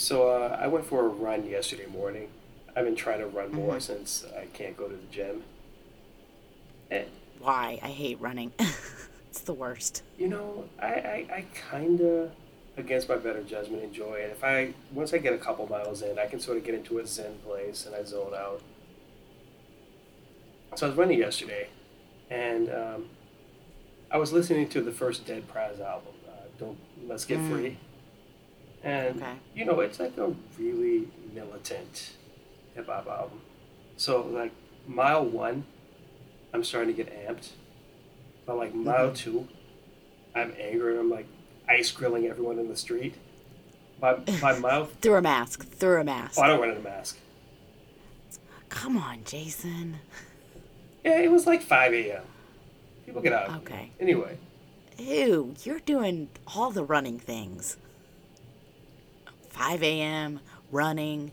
So uh, I went for a run yesterday morning. I've been trying to run more Mhm. since I can't go to the gym. And Why? I hate running. it's the worst. you know, I, I, I kind of, against my better judgment, enjoy it. If I once I get a couple miles in, I can sort of get into a zen place and I zone out. So I was running yesterday, and um, I was listening to the first Dead Prez album, uh, "Don't Let's Get Mm. Free," and Okay. you know, it's like a really militant hip hop album. So like mile one, I'm starting to get amped. But like mm-hmm. mile two, I'm angry. And I'm like ice grilling everyone in the street. By by mile, Through a mask. Through a mask. oh, I don't in a mask. Come on, Jason. Yeah, it was like 5 a.m. People get out. Okay. Anyway, Ew, you're doing all the running things. 5 a.m., running.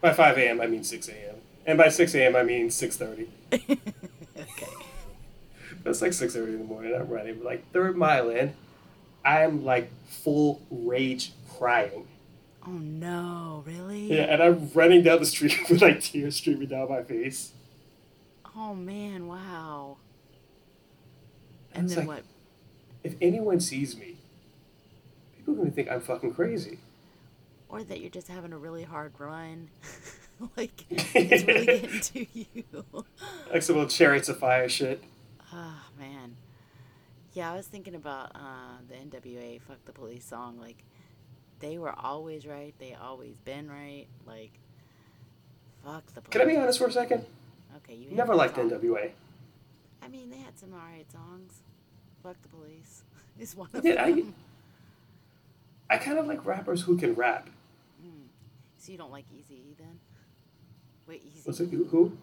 by 5 a.m. I mean 6 a.m. And by 6 a.m. I mean 6:30. Okay. It's like 6:30 in the morning. I'm running. Like third mile in, I'm like full rage crying. Oh no, really? Yeah, and I'm running down the street with like tears streaming down my face. Oh man, wow. And It's then like- what? If anyone sees me, people are gonna think I'm fucking crazy. Or that you're just having a really hard run. like, it's really getting to you. Like some little chariots of fire shit. Oh man. Yeah, I was thinking about uh, the NWA "Fuck the Police" song. Like, they were always right. They always been right. Like, fuck the police. Can I be honest for a second? Okay, you Never liked song. NWA. I mean, they had some alright songs. Fuck the police. Is one I of did, I- them. I kind of like rappers who can rap. So you don't like Easy then? Wait, Easy. Was it who?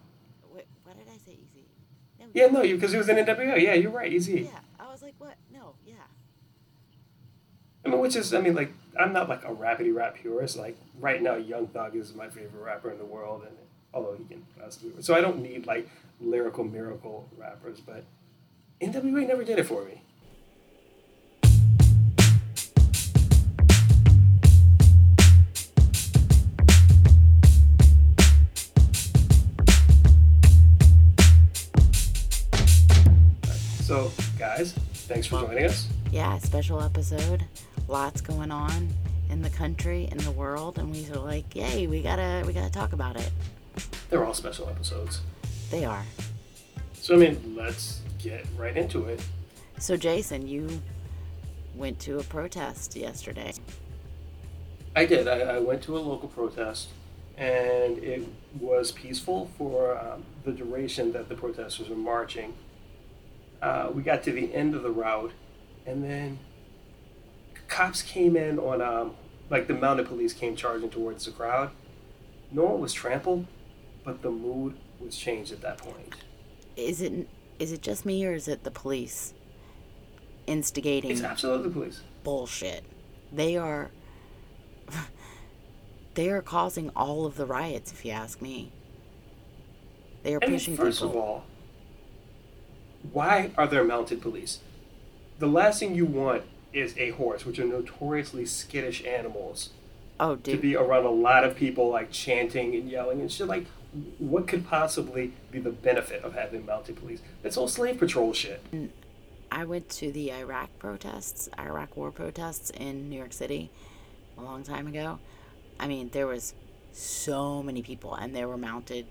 Wait, what did I say? Easy. No, Yeah, no, because he was in NWA. Yeah, you're right. Easy. Yeah, I was like, what? No, yeah. I mean, which is, I mean, like, I'm not like a rapidy rap purist. Like, right now, Young Thug is my favorite rapper in the world, and although he can possibly, so I don't need like lyrical miracle rappers, but NWA never did it for me. So, guys, thanks for joining us. Yeah, special episode. Lots going on in the country, in the world, and we were like, yay, we gotta, we gotta talk about it. They're all special episodes. They are. So, I mean, let's get right into it. So, Jason, you went to a protest yesterday. I did. I, I went to a local protest, and it was peaceful for um, the duration that the protesters were marching. Uh, we got to the end of the route, and then cops came in on, um, like the mounted police came charging towards the crowd. No one was trampled, but the mood was changed at that point. Is it, is it just me, or is it the police instigating It's absolutely the police. bullshit? They are, they are causing all of the riots, if you ask me. They are pushing first people. of all, why are there mounted police? The last thing you want is a horse, which are notoriously skittish animals, oh, to be around a lot of people like chanting and yelling and shit. Like, what could possibly be the benefit of having mounted police? It's all slave patrol shit. I went to the Iraq protests, Iraq war protests in New York City a long time ago. I mean, there was so many people, and there were mounted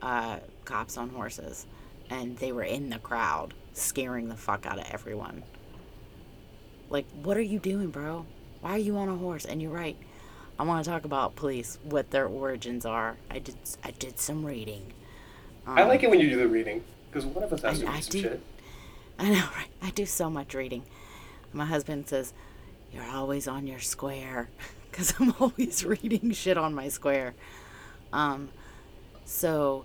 uh, cops on horses, and they were in the crowd, scaring the fuck out of everyone. Like, what are you doing, bro? Why are you on a horse? And you're right. I want to talk about police, what their origins are. I did, I did some reading. I like it when you do the reading because one of us has to I- I some do. shit. I know, right? I do so much reading. My husband says, You're always on your square because I'm always reading shit on my square. Um, so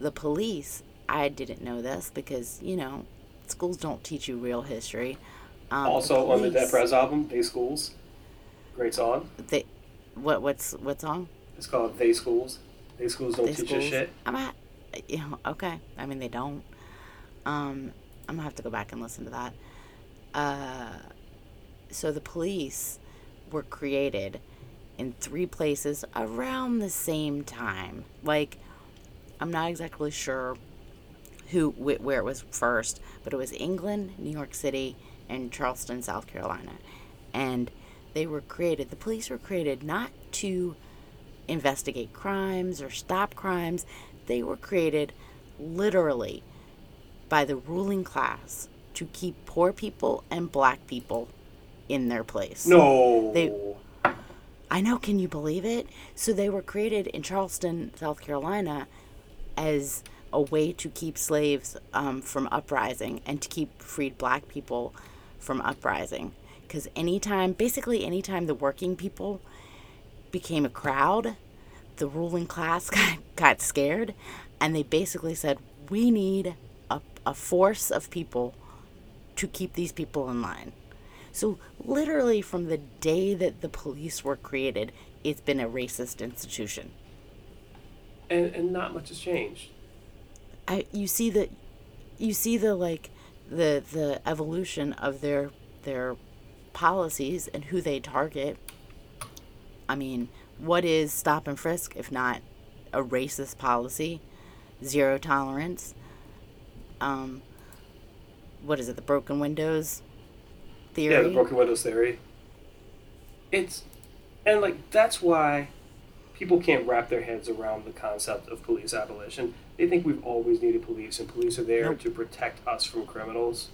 the police, I didn't know this because, you know, schools don't teach you real history. Um, Also on the Dead Prez album, They Schools. Great song. They, what, what's, what song? It's called They Schools. They Schools don't They teach schools? you shit. I'm at, you know, okay. I mean, they don't. Um, I'm gonna have to go back and listen to that. Uh, so the police were created in three places around the same time. Like, I'm not exactly sure who where it was first, but it was England, New York City, and Charleston, South Carolina. And they were created, the police were created not to investigate crimes or stop crimes. They were created literally by the ruling class to keep poor people and black people in their place. No. They I know, can you believe it? So they were created in Charleston, South Carolina as a way to keep slaves um, from uprising and to keep freed black people from uprising. Because anytime, basically, anytime the working people became a crowd, the ruling class got, got scared and they basically said, we need a, a force of people to keep these people in line. So, literally, from the day that the police were created, it's been a racist institution. And, and not much has changed. I you see the you see the like the the evolution of their their policies and who they target. I mean, what is stop and frisk if not a racist policy? Zero tolerance. Um, what is it? The broken windows theory. Yeah, the broken windows theory. It's and like that's why people can't wrap their heads around the concept of police abolition. They think we've always needed police and police are there Nope. to protect us from criminals.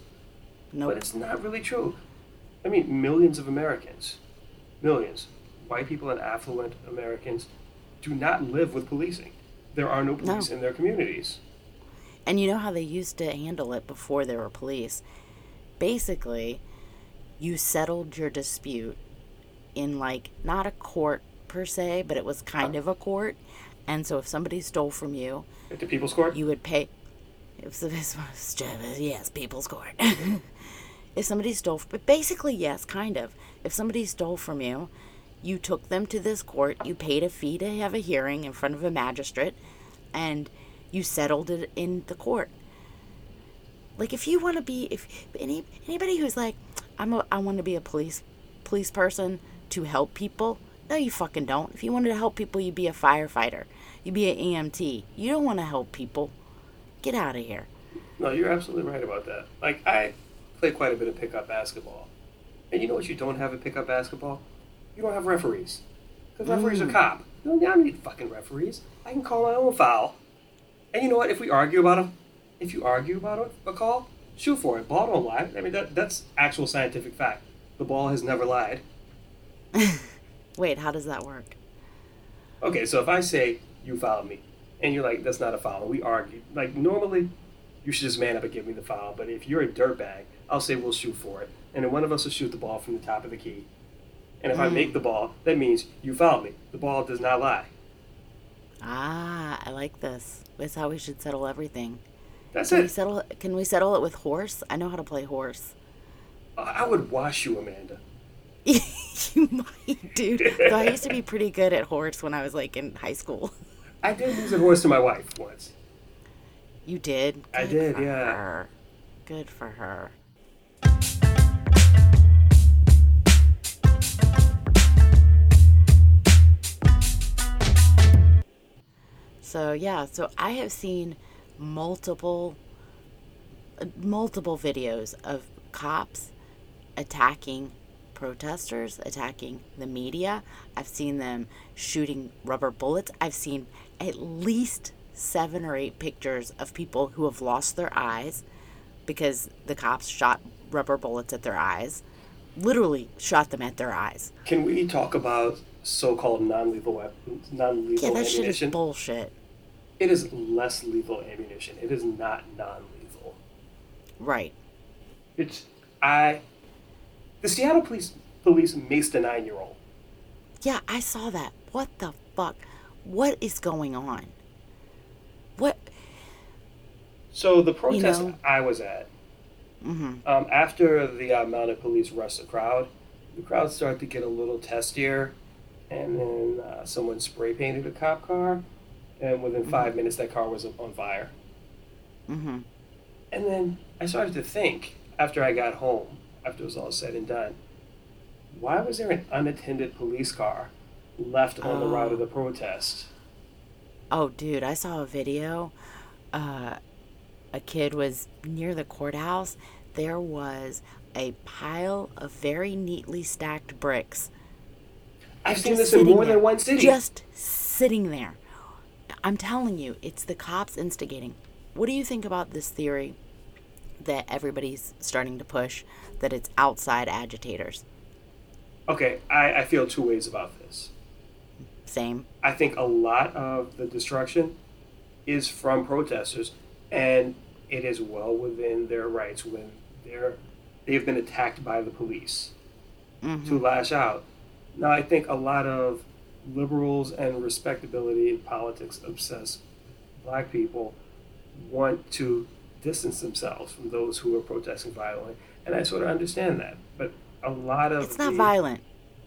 Nope. But it's not really true. I mean, millions of Americans, millions, white people and affluent Americans, do not live with policing. There are no police No. in their communities. And you know how they used to handle it before there were police? Basically, you settled your dispute in like not a court per se, but it was kind uh. of a court. And so if somebody stole from you, the People's Court? you would pay. If was, it was yes, people's court. if somebody stole, but basically yes, kind of. If somebody stole from you, you took them to this court. You paid a fee to have a hearing in front of a magistrate, and you settled it in the court. Like if you want to be, if any anybody who's like, I'm a, I want to be a police police person to help people. No, you fucking don't. If you wanted to help people, you'd be a firefighter. You'd be an EMT. You don't want to help people. Get out of here. No, you're absolutely right about that. Like, I play quite a bit of pickup basketball. And you know what you don't have in pickup basketball? You don't have referees. Because referees are mm. cop. You don't, I don't need fucking referees. I can call my own foul. And you know what? If we argue about them, if you argue about a, a call, shoot for it. Ball don't lie. I mean, that, that's actual scientific fact. The ball has never lied. Wait, how does that work? Okay, so if I say you fouled me, and you're like, that's not a follow, we argue, like normally, you should just man up and give me the foul. But if you're a dirtbag, I'll say we'll shoot for it, and then one of us will shoot the ball from the top of the key. And if I make the ball, that means you fouled me. The ball does not lie. Ah, I like this. That's how we should settle everything. That's Can we it. settle? Can we settle it with horse? I know how to play horse. I would wash you, Amanda. you might, dude. Though I used to be pretty good at horse when I was like in high school. I did lose a horse to my wife once. You did. I did, for yeah. her. Good for her. So yeah, so I have seen multiple uh, multiple videos of cops attacking protesters, attacking the media. I've seen them shooting rubber bullets. I've seen at least 7 or 8 pictures of people who have lost their eyes because the cops shot rubber bullets at their eyes. Literally shot them at their eyes. Can we talk about so-called non-lethal weapons, non-lethal Yeah, that shit is bullshit. it is less lethal ammunition. It is not non-lethal. Right. It's I. The Seattle police police maced a nine-year-old. Yeah, I saw that. What the fuck? What is going on? What? So the protest know- I was at, hmm um, after the uh, mounted police rushed the crowd, the crowd started to get a little testier, and then uh, someone spray painted a cop car, and within 5 minutes that car was on fire. hmm And then I started to think after I got home, after it was all said and done, why was there an unattended police car left on the route of Oh. the protest. Oh, dude, I saw a video. Uh, a kid was near the courthouse. There was a pile of very neatly stacked bricks. I've seen this in more there. than one city. Just sitting there. I'm telling you, it's the cops instigating. What do you think about this theory that everybody's starting to push that it's outside agitators? Okay, I, I feel two ways about this. Same. I think a lot of the destruction is from protesters, and it is well within their rights when they're they've been attacked by the police mm-hmm. to lash out. Now, I think a lot of liberals and respectability politics obsessed black people want to distance themselves from those who are protesting violently, and I sort of understand that. But a lot of It's not the- violent.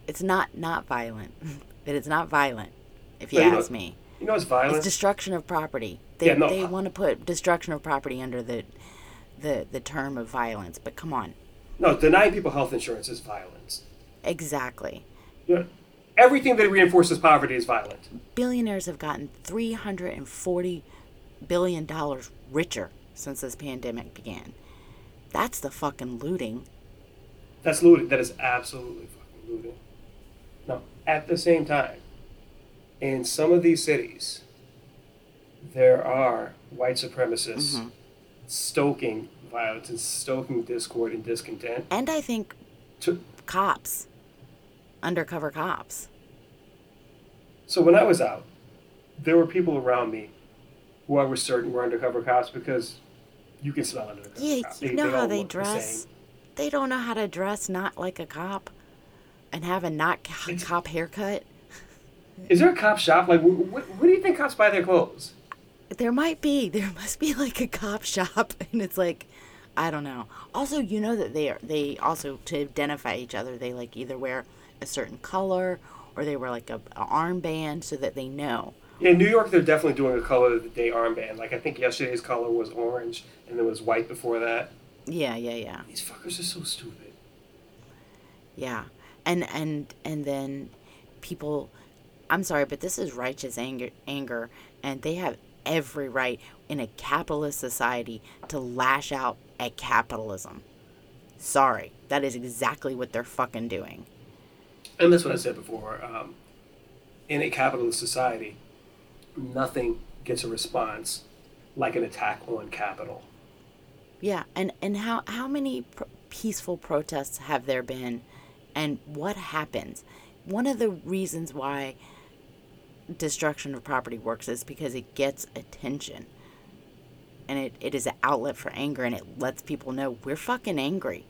It's not not violent. It is not violent, if you you know- ask me. You know, it's violent. It's destruction of property. They Yeah, no, they uh, want to put destruction of property under the the the term of violence, but come on. no, denying people health insurance is violence. Exactly. You know, everything that reinforces poverty is violent. Billionaires have gotten 340 billion dollars richer since this pandemic began. That's the fucking looting. That's looting. That is absolutely fucking looting. Now, at the same time, in some of these cities, there are white supremacists Mm-hmm. stoking violence and stoking discord and discontent. And I think To, cops, undercover cops. so when I was out, there were people around me who I was certain were undercover cops because you can smell undercover Yeah, you know how they look the dress. They don't know how to dress not like a cop and have a not co- cop haircut. Is there a cop shop? Like, wh- wh- where do you think cops buy their clothes? There might be. There must be like a cop shop, and it's like, I don't know. Also, you know that they are. They also to identify each other. They like either wear a certain color or they wear like a, a armband so that they know. Yeah, in New York, they're definitely doing a color of the day armband. Like, I think yesterday's color was orange, and there was white before that. Yeah, yeah, yeah, These fuckers are so stupid. yeah. And and and then people. I'm sorry, but this is righteous anger, anger, and they have every right in a capitalist society to lash out at capitalism. Sorry, that is exactly what they're fucking doing. And that's what I said before. Um, in a capitalist society, nothing gets a response like an attack on capital. Yeah, and and how how many pr- peaceful protests have there been, and what happens? One of the reasons why destruction of property works is because it gets attention, and it, it is an outlet for anger, and it lets people know we're fucking angry.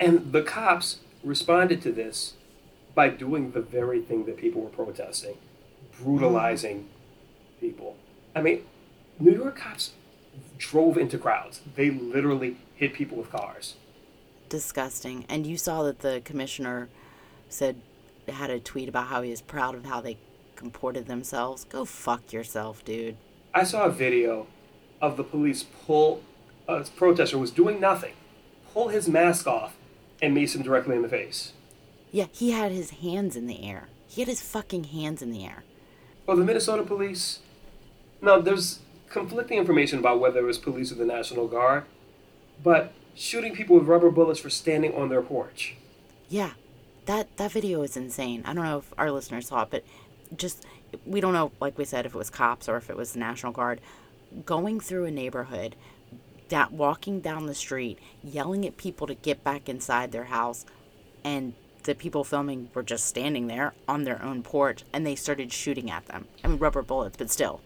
And the cops responded to this by doing the very thing that people were protesting brutalizing people. I mean, New York cops drove into crowds, they literally hit people with cars. Disgusting. And you saw that the commissioner said had a tweet about how he is proud of how they comported themselves. Go fuck yourself, dude. I saw a video of the police pull a protester was doing nothing, pull his mask off, and mace him directly in the face. Yeah, he had his hands in the air. He had his fucking hands in the air. Well, the Minnesota police. Now, there's conflicting information about whether it was police or the National Guard, but shooting people with rubber bullets for standing on their porch. Yeah, that that video is insane. I don't know if our listeners saw it, but just we don't know, like we said, if it was cops or if it was the National Guard going through a neighborhood, that walking down the street, yelling at people to get back inside their house, and the people filming were just standing there on their own porch, and they started shooting at them. I mean, rubber bullets, but still.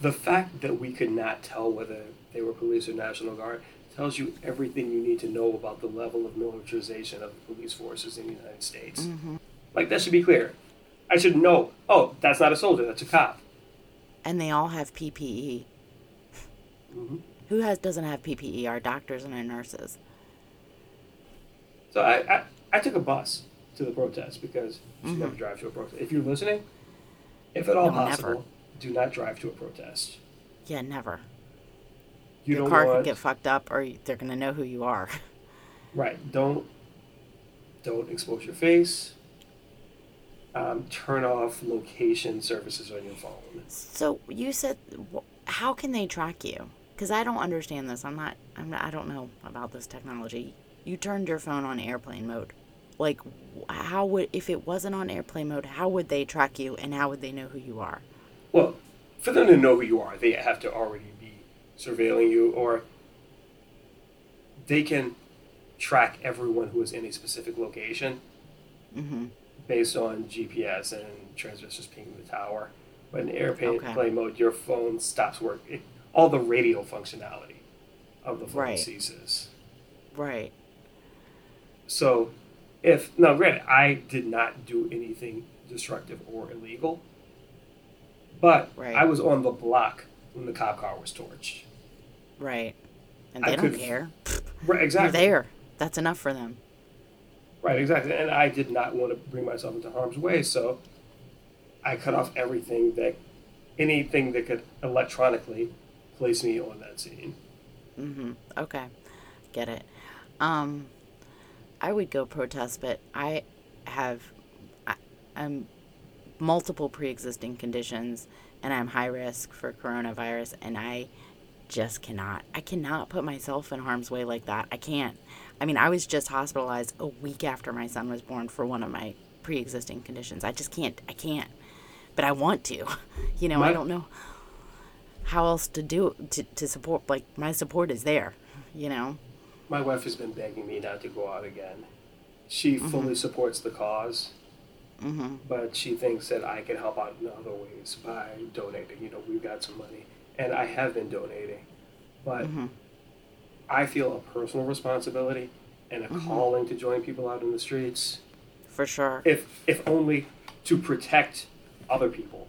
The fact that we could not tell whether they were police or National Guard tells you everything you need to know about the level of militarization of the police forces in the United States. Mm-hmm. Like, that should be clear. I should know, oh, that's not a soldier, that's a cop. And they all have PPE. Mm-hmm. Who has doesn't have PPE? Our doctors and our nurses. So I, I, I took a bus to the protest because you should never drive to a protest. If you're listening, if at all No, never. possible, do not drive to a protest. Yeah, never. You Your car want can get fucked up, or they're gonna know who you are. right. Don't don't expose your face. um, turn off location services on your phone. So you said, how can they track you? Because I don't understand this. I'm not, I'm not. I don't know about this technology. You turned your phone on airplane mode. Like, how would if it wasn't on airplane mode? How would they track you, and how would they know who you are? Well, for them to know who you are, they have to already be surveilling you, or they can track everyone who is in a specific location Mm-hmm. based on GPS and transistors pinging the tower. But in airplane Okay. play mode, your phone stops working. All the radio functionality of the phone Right. ceases. Right. So, if now, granted, I did not do anything destructive or illegal, but Right. I was on the block when the cop car was torched. Right. And I they don't could- care. Right, exactly You're there. That's enough for them. Right, exactly. And I did not want to bring myself into harm's way, so I cut off everything that, anything that could electronically place me on that scene. Mm-hmm. Okay. Get it. Um, I would go protest, but I have, I, I'm multiple pre-existing conditions, and I'm high risk for coronavirus, and I just cannot. I cannot put myself in harm's way like that. I can't. I mean, I was just hospitalized a week after my son was born for one of my pre-existing conditions. I just can't. I can't. But I want to. You know, I don't know how else to do to, to support like my support is there you know My wife has been begging me not to go out again. She fully supports the cause, mm-hmm. but she thinks that I can help out in other ways by donating. You know, we've got some money, and I have been donating, but Mhm. I feel a personal responsibility and a calling to join people out in the streets. for sure if if only to protect other people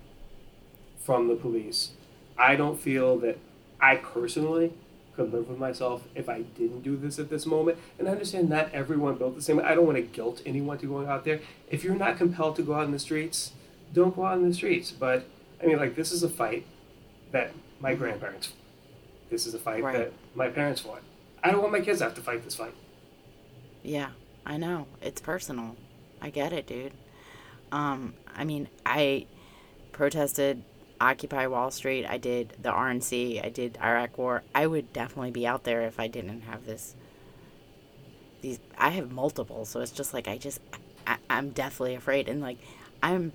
from the police. I don't feel that I personally could live with myself if I didn't do this at this moment. And I understand not everyone built the same. I don't want to guilt anyone to going out there. If you're not compelled to go out in the streets, don't go out in the streets. But I mean, like this is a fight that my grandparents. This is a fight Right. that my parents fought. I don't want my kids to have to fight this fight. yeah i know it's personal i get it dude um i mean i protested occupy wall street i did the rnc i did iraq war. I would definitely be out there if i didn't have this these i have multiple so it's just like i just I, i'm deathly afraid and like i'm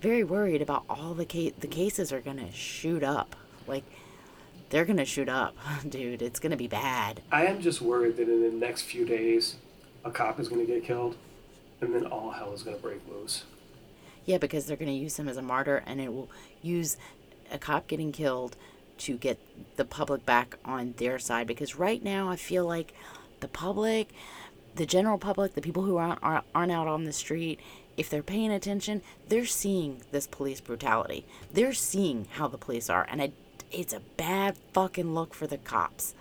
very worried about all the case the cases are gonna shoot up. Like they're gonna shoot up dude it's gonna be bad. I am just worried that in the next few days, a cop is to get killed, and then all hell is to break loose. Yeah, because they're going to use him as a martyr, and it will use a cop getting killed to get the public back on their side. Because right now, I feel like the public, the general public, the people who aren't, aren't out on the street, if they're paying attention, they're seeing this police brutality. They're seeing how the police are, and it's a bad fucking look for the cops.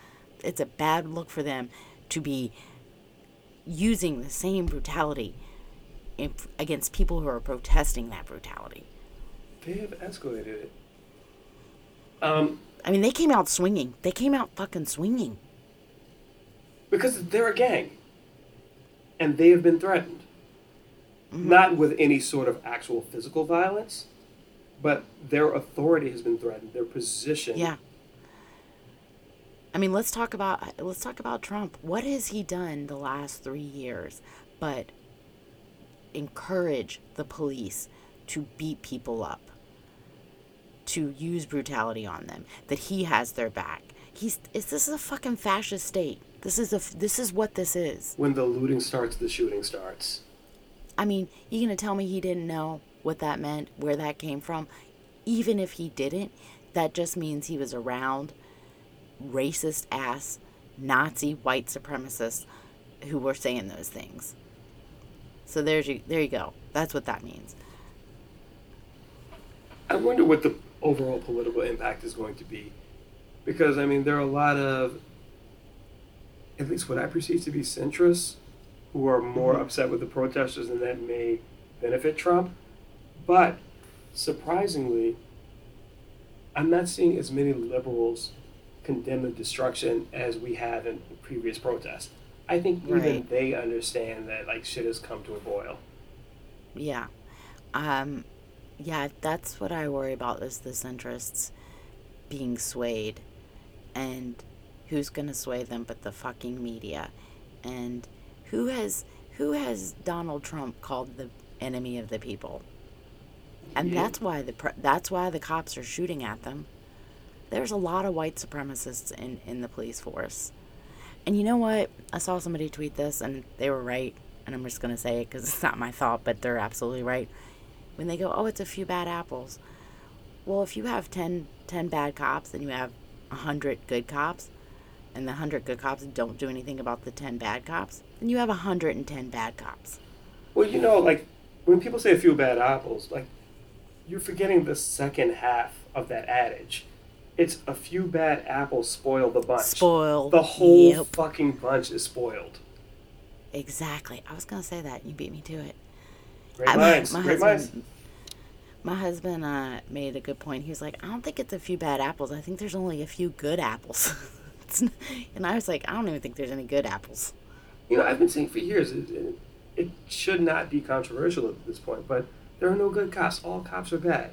It's a bad look for them to be using the same brutality in, against people who are protesting that brutality. They have escalated it. Um, I mean, they came out swinging. They came out fucking swinging. because they're a gang, and they have been threatened. Not with any sort of actual physical violence, but their authority has been threatened. Their position. Yeah. I mean, let's talk about let's talk about Trump. What has he done the last 3 years but encourage the police to beat people up, to use brutality on them, that he has their back. He's is this is a fucking fascist state. This is a this is what this is. When the looting starts, the shooting starts. I mean, you gonna tell me he didn't know what that meant, where that came from? Even if he didn't, that just means he was around racist ass Nazi white supremacists who were saying those things. So there's you there you go. That's what that means. I wonder what the overall political impact is going to be. Because, I mean, there are a lot of, at least what I perceive to be centrists, who are more mm-hmm. upset with the protesters and that may benefit Trump. But surprisingly, I'm not seeing as many liberals condemn the destruction as we have in previous protests. I think even Right. they understand that like shit has come to a boil. Yeah. Um, yeah, that's what I worry about is the centrists being swayed, and who's gonna sway them but the fucking media, and who has who has Donald Trump called the enemy of the people? And Yeah. that's why the that's why the cops are shooting at them. There's a lot of white supremacists in in the police force. And you know what? I saw somebody tweet this and they were right. And I'm just going to say it because it's not my thought, but they're absolutely right. When they go, oh, it's a few bad apples. Well, if you have 10, 10 bad cops and you have 100 good cops, and the 100 good cops don't do anything about the 10 bad cops, then you have 110 bad cops. Well, you know, like when people say a few bad apples, like you're forgetting the second half of that adage. It's a few bad apples spoil the bunch. Spoil. The whole Yep. fucking bunch is spoiled. Exactly. I was going to say that. You beat me to it. Great I- minds. my Great husband, minds. my husband uh, made a good point. He was like, I don't think it's a few bad apples. I think there's only a few good apples. And I was like, I don't even think there's any good apples. You know, I've been saying for years, it, it, it should not be controversial at this point, but there are no good cops. All cops are bad.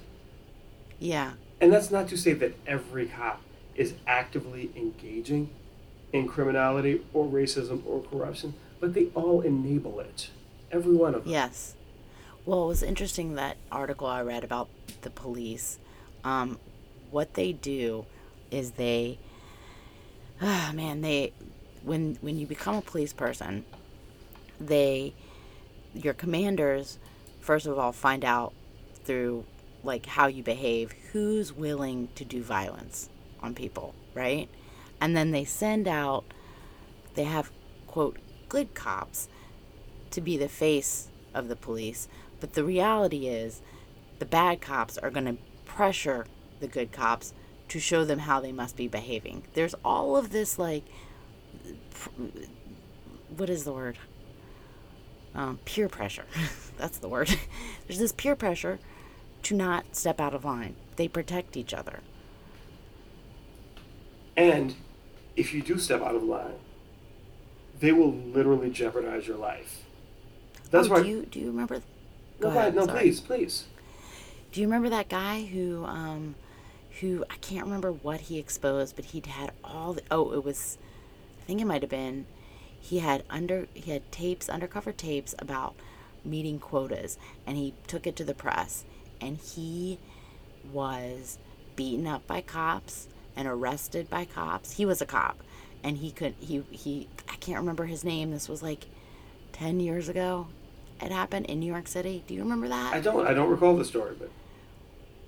Yeah. And that's not to say that every cop is actively engaging in criminality or racism or corruption, but they all enable it. Every one of them. Yes. Well, it was interesting that article I read about the police. Um, what they do is they, ah, man, they, when when you become a police person, they, your commanders, first of all, find out through like how you behave who's willing to do violence on people, right? And then they send out, they have quote good cops to be the face of the police. But the reality is, the bad cops are going to pressure the good cops to show them how they must be behaving. There's all of this, like, what is the word? Um, peer pressure. That's the word. There's this peer pressure to not step out of line. They protect each other. And if you do step out of line, they will literally jeopardize your life. That's oh, why. do you do you remember? no, Go ahead, no, sorry. please, please. Do you remember that guy who, um, who I can't remember what he exposed, but he'd had all the. Oh, it was, I think it might have been, he had under he had tapes, undercover tapes about meeting quotas, and he took it to the press, and he was beaten up by cops and arrested by cops. He was a cop, and he could he he I can't remember his name. This was like ten years ago. It happened in New York City. Do you remember that? I don't. I don't recall the story, but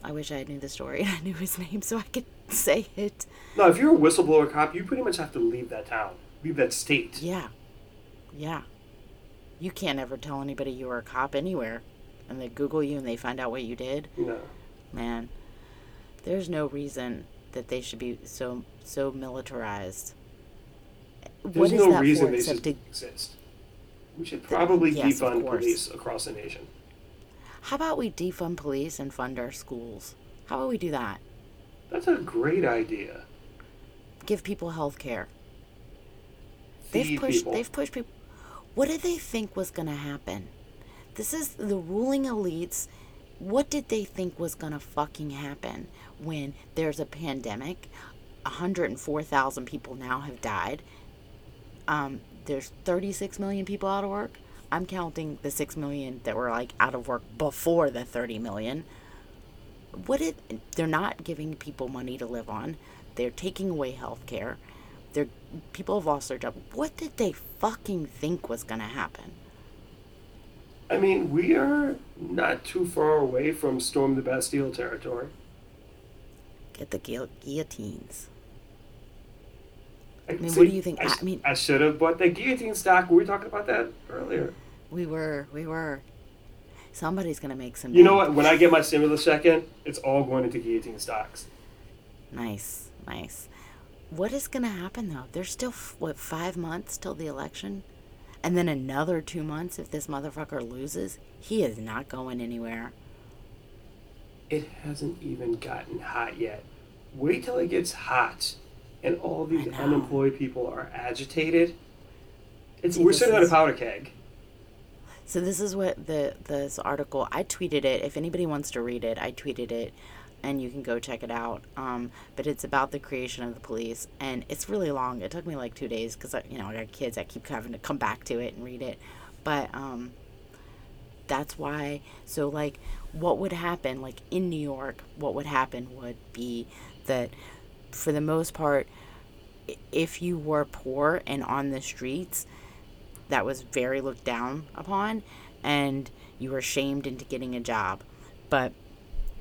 I wish I knew the story and I knew his name so I could say it. no. If you're a whistleblower cop, you pretty much have to leave that town, leave that state. Yeah. Yeah. You can't ever tell anybody you were a cop anywhere. And they Google you and they find out what you did. No. Man, there's no reason that they should be so so militarized. There's what is no that reason for they should to exist. We should probably yes, defund police across the nation. How about we defund police and fund our schools? How about we do that? That's a great idea. Give people health care. They've pushed people. they've pushed people what did they think was going to happen this is the ruling elites. What did they think was going to fucking happen when there's a pandemic? 104,000 people now have died. Um, there's 36 million people out of work. I'm counting the 6 million that were like out of work before the 30 million. What did they're not giving people money to live on. They're taking away health care they're people have lost their job. What did they fucking think was going to happen I mean, we are not too far away from storm the Bastille territory. get the guil- guillotines I, mean, what do you think? I, I mean- I should have bought the guillotine stock. Were we were talking about that earlier. we were we were somebody's going to make some You know what? When I get my stimulus check in, it's all going into guillotine stocks. nice nice what is going to happen though there's still f- what 5 months till the election and then another 2 months if this motherfucker loses he is not going anywhere It hasn't even gotten hot yet. Wait till it gets hot, and all these unemployed people are agitated. It's we're sitting on a powder keg. So this is what the this article I tweeted it. If anybody wants to read it, I tweeted it, and you can go check it out. Um, but it's about the creation of the police, and it's really long. It took me like two days because you know I got kids. I keep having to come back to it and read it, but um, that's why. So like, what would happen? Like in New York, what would happen would be that, for the most part, if you were poor and on the streets that was very looked down upon and you were shamed into getting a job. But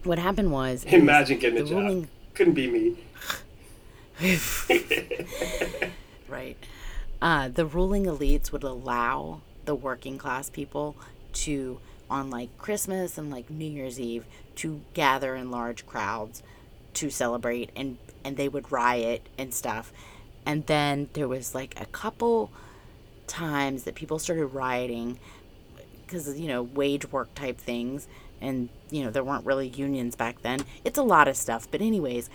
what happened was imagine getting job. Ruling... Couldn't be me. right. Uh, the ruling elites would allow the working class people to, on like Christmas and like New Year's Eve, to gather in large crowds to celebrate, and and they would riot and stuff. And then there was like a couple times that people started rioting because you know wage work type things and you know there weren't really unions back then. It's a lot of stuff. But anyways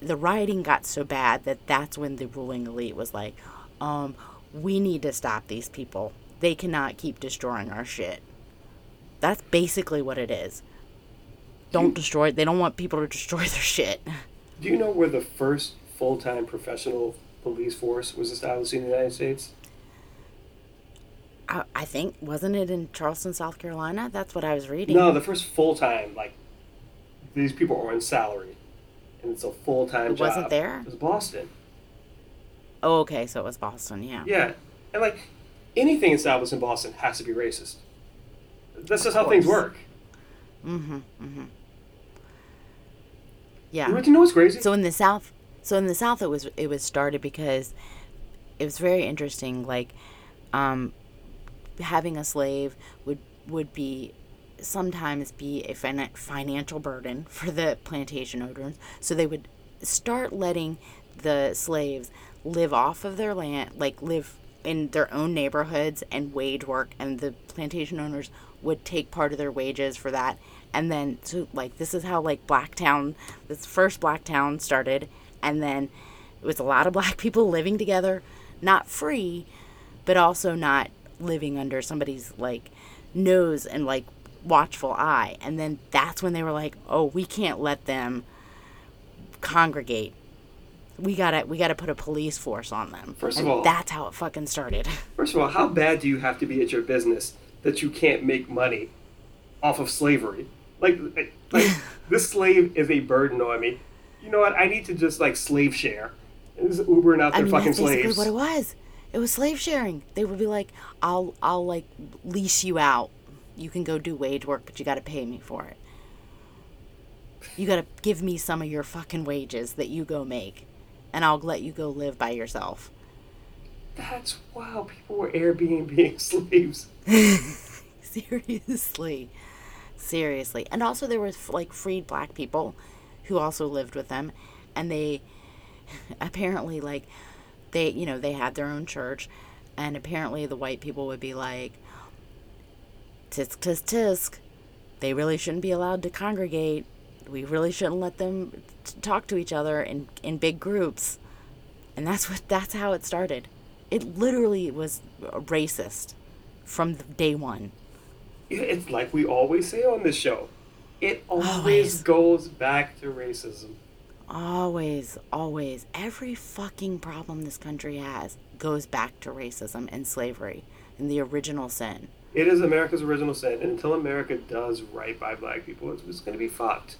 the rioting got so bad that that's when the ruling elite was like um we need to stop these people. They cannot keep destroying our shit. That's basically what it is. Don't you, destroy they don't want people to destroy their shit. Do you know where the first full-time professional police force was established in the united states I, I think wasn't it in Charleston, South Carolina? That's what I was reading. No, the first full time like these people are on salary, and it's a full time job. Wasn't there? It was Boston. Oh, okay, so it was Boston, yeah. Yeah, and like anything established in Boston has to be racist. That's just how things work. Mm-hmm. Mm-hmm. Yeah. You know what's crazy? So in the South, so in the South, it was it was started because it was very interesting. Like, um, having a slave would would be sometimes be a financial burden for the plantation owners. So they would start letting the slaves live off of their land, like live in their own neighborhoods and wage work, and the plantation owners would take part of their wages for that. And then, so like, this is how like Blacktown, this first Blacktown started, and then it was a lot of black people living together, not free, but also not living under somebody's like nose and like watchful eye. And then that's when they were like, "Oh, we can't let them congregate. We gotta we gotta put a police force on them." First and of all, that's how it fucking started. First of all, how bad do you have to be at your business that you can't make money off of slavery? Like, like this slave is a burden on me. You know what? I need to just like slave share. This is Ubering out their I mean, fucking that's slaves. What it was. It was slave sharing. They would be like, "I'll I'll like lease you out. You can go do wage work, but you got to pay me for it. You got to give me some of your fucking wages that you go make, and I'll let you go live by yourself." That's wow. People were Airbnb slaves. Seriously. Seriously. And also there was like freed black people who also lived with them and they apparently like they, you know, they had their own church, and apparently the white people would be like, tisk, tisk, tisk. They really shouldn't be allowed to congregate. We really shouldn't let them t- talk to each other in, in big groups. And that's what that's how it started. It literally was racist from day one. It's like we always say on this show. It always, always. goes back to racism. Always, always. Every fucking problem this country has goes back to racism and slavery and the original sin. It is America's original sin, and until America does right by black people, it's, it's going to be fucked.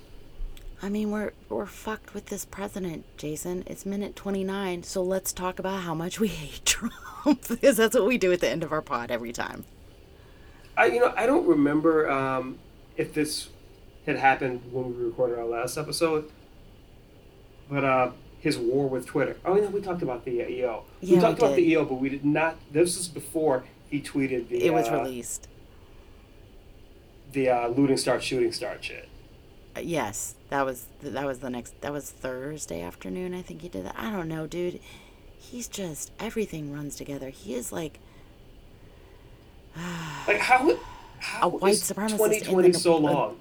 I mean, we're we're fucked with this president, Jason. It's minute twenty nine, so let's talk about how much we hate Trump because that's what we do at the end of our pod every time. I you know I don't remember um, if this had happened when we recorded our last episode, but uh, his war with Twitter. Oh, yeah, we talked about the uh, EO. Yeah, we talked we about the EO, but we did not. This is before he tweeted the. It was uh, released. The uh, looting start, shooting start shit. Uh, yes, that was that was the next. That was Thursday afternoon. I think he did that. I don't know, dude. He's just everything runs together. He is like. like how. How a white supremacist 2020 so long?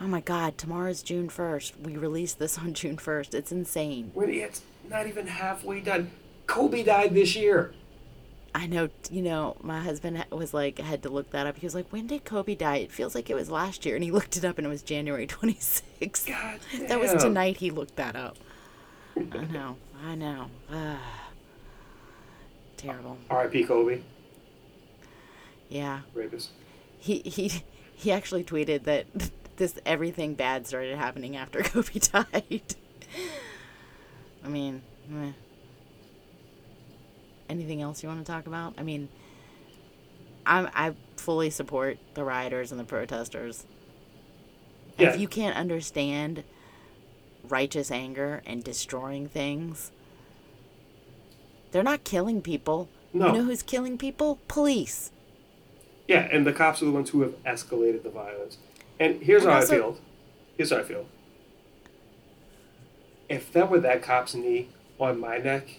Oh my god, tomorrow's June 1st. We released this on June 1st. It's insane. It's not even halfway done. Kobe died this year. I know, you know, my husband was like, I had to look that up. He was like, when did Kobe die? It feels like it was last year. And he looked it up and it was January 26th. God That was tonight he looked that up. I know, I know. Ah. Terrible. R.I.P. Kobe, Yeah. rapist. He, he, he actually tweeted that this everything bad started happening after Kobe died. I mean, meh. anything else you want to talk about? I mean, I'm I fully support the rioters and the protesters. Yeah. If you can't understand righteous anger and destroying things, they're not killing people. No. You know who's killing people? Police. Yeah, and the cops are the ones who have escalated the violence. And here's And how also- I feel. Here's how I feel. If that were that cop's knee on my neck,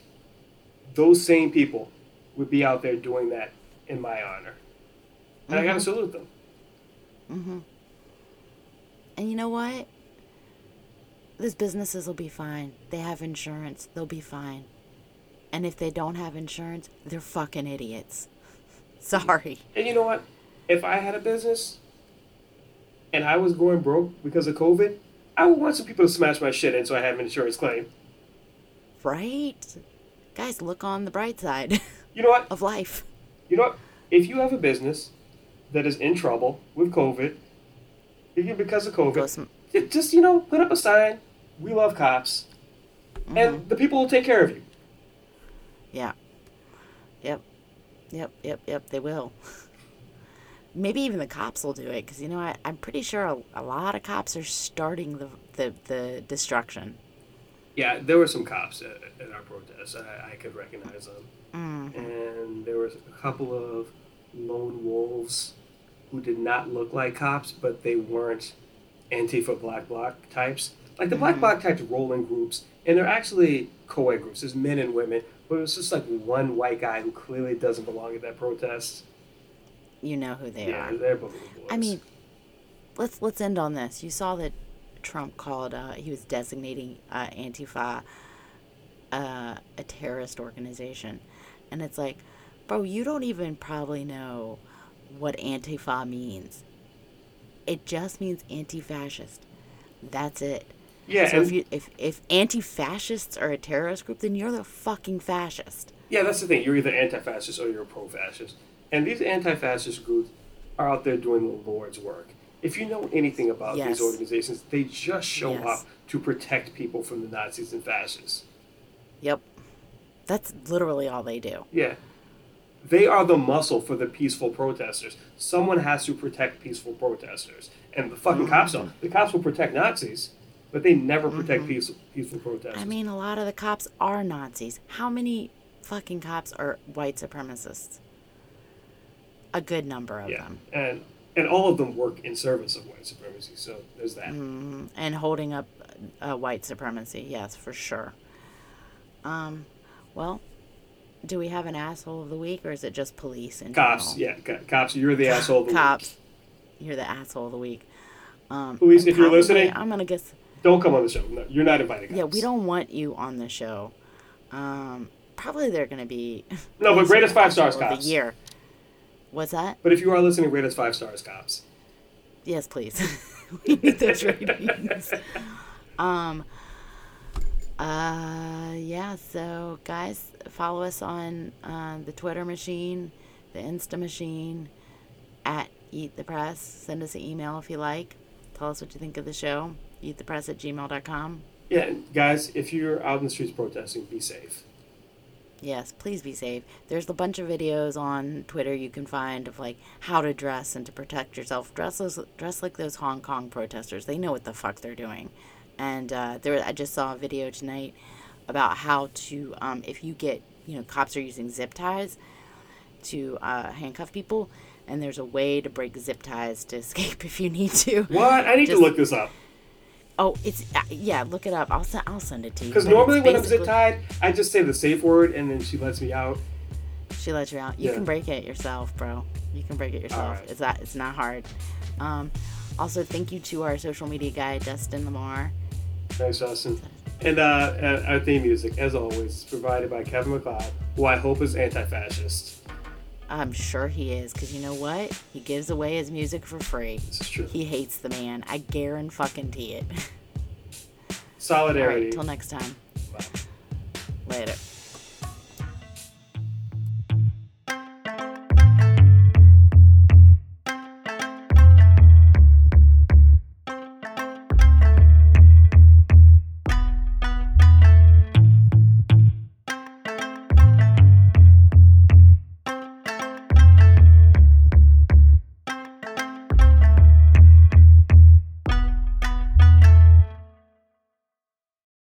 those same people would be out there doing that in my honor. And I gotta Mhm. salute them. Mm-hmm. And you know what? Those businesses will be fine. They have insurance. They'll be fine. And if they don't have insurance, they're fucking idiots. Sorry. And you know what? If I had a business and I was going broke because of COVID, I would want some people to smash my shit in so I have an insurance claim. Right? Guys, look on the bright side You know what? of life. You know what? If you have a business that is in trouble with COVID, even because of COVID, some, just you know, put up a sign. We love cops, and mm-hmm. the people will take care of you. yeah. Yep. Yep, yep, yep, they will. Maybe even the cops will do it because, you know, I, I'm pretty sure a, a lot of cops are starting the, the, the destruction. Yeah, there were some cops at, at our protest. I, I could recognize them, Mm. and there was a couple of lone wolves who did not look like cops, but they weren't Antifa Black Bloc types. Like the Black Bloc types roll in groups, and they're actually co-ed groups. There's men and women, but it was just like one white guy who clearly doesn't belong at that protest. You know who they yeah, are. they're both boys. I mean, let's let's end on this. You saw that Trump called uh, he was designating uh, Antifa uh, a terrorist organization, and it's like, bro, you don't even probably know what Antifa means. It just means anti-fascist. That's it. yeah, So if you if if anti-fascists are a terrorist group, then you're the fucking fascist. yeah, that's the thing. You're either anti-fascist or you're pro-fascist, and these anti-fascist groups are out there doing the Lord's work. If you know anything about Yes. these organizations, they just show Yes. up to protect people from the Nazis and fascists. Yep. That's literally all they do. Yeah. They are the muscle for the peaceful protesters. Someone has to protect peaceful protesters. And the fucking cops Mm-hmm. don't. The cops will protect Nazis, but they never protect peace, peaceful protesters. I mean, a lot of the cops are Nazis. How many fucking cops are white supremacists? A good number of yeah. them. And and all of them work in service of white supremacy. So there's that. Mm, and holding up uh, white supremacy, yes, for sure. Um, well, do we have an asshole of the week, or is it just police and Cops, general? yeah, co- cops. You're the asshole. Of the week. Cops. You're the asshole of the week. Um, Police, if you're listening- I'm gonna guess. Don't come on the show. No, you're not invited. Yeah, we don't want you on the show. Um, probably they're gonna be. No, but greatest five stars, Asshole of cops. The year. What's that? But if you are listening, rate us five stars, cops. Yes, please. we need those ratings. Um. Uh. Yeah. So, guys, follow us on uh, the Twitter machine, the Insta machine, at Eat the Press. Send us an email if you like. Tell us what you think of the show. Eatthepress at gmail.com. Yeah, guys, if you're out in the streets protesting, be safe. Yes, please be safe. There's a bunch of videos on Twitter you can find of like how to dress and to protect yourself. Dress those, dress like those Hong Kong protesters. They know what the fuck they're doing. And uh, there, I just saw a video tonight about how to, um, if you get, you know, cops are using zip ties to uh, handcuff people, and there's a way to break zip ties to escape if you need to. What? I need Just- to look this up. Oh, it's uh, yeah. Look it up. I'll send. I'll send it to you. Because normally when I'm zip tied, I just say the safe word and then she lets me out. She lets you out. You Yeah. can break it yourself, bro. You can break it yourself. Alright. It's not. It's not hard. Um, also, thank you to our social media guy, Dustin Lamar. Thanks, Justin. And uh, uh, our theme music, as always, provided by Kevin MacLeod, who I hope is anti-fascist. I'm sure he is, because you know what? He gives away his music for free. This is true. He hates the man. I guarantee fucking it. All Solidarity. right, till next time. Bye. Later.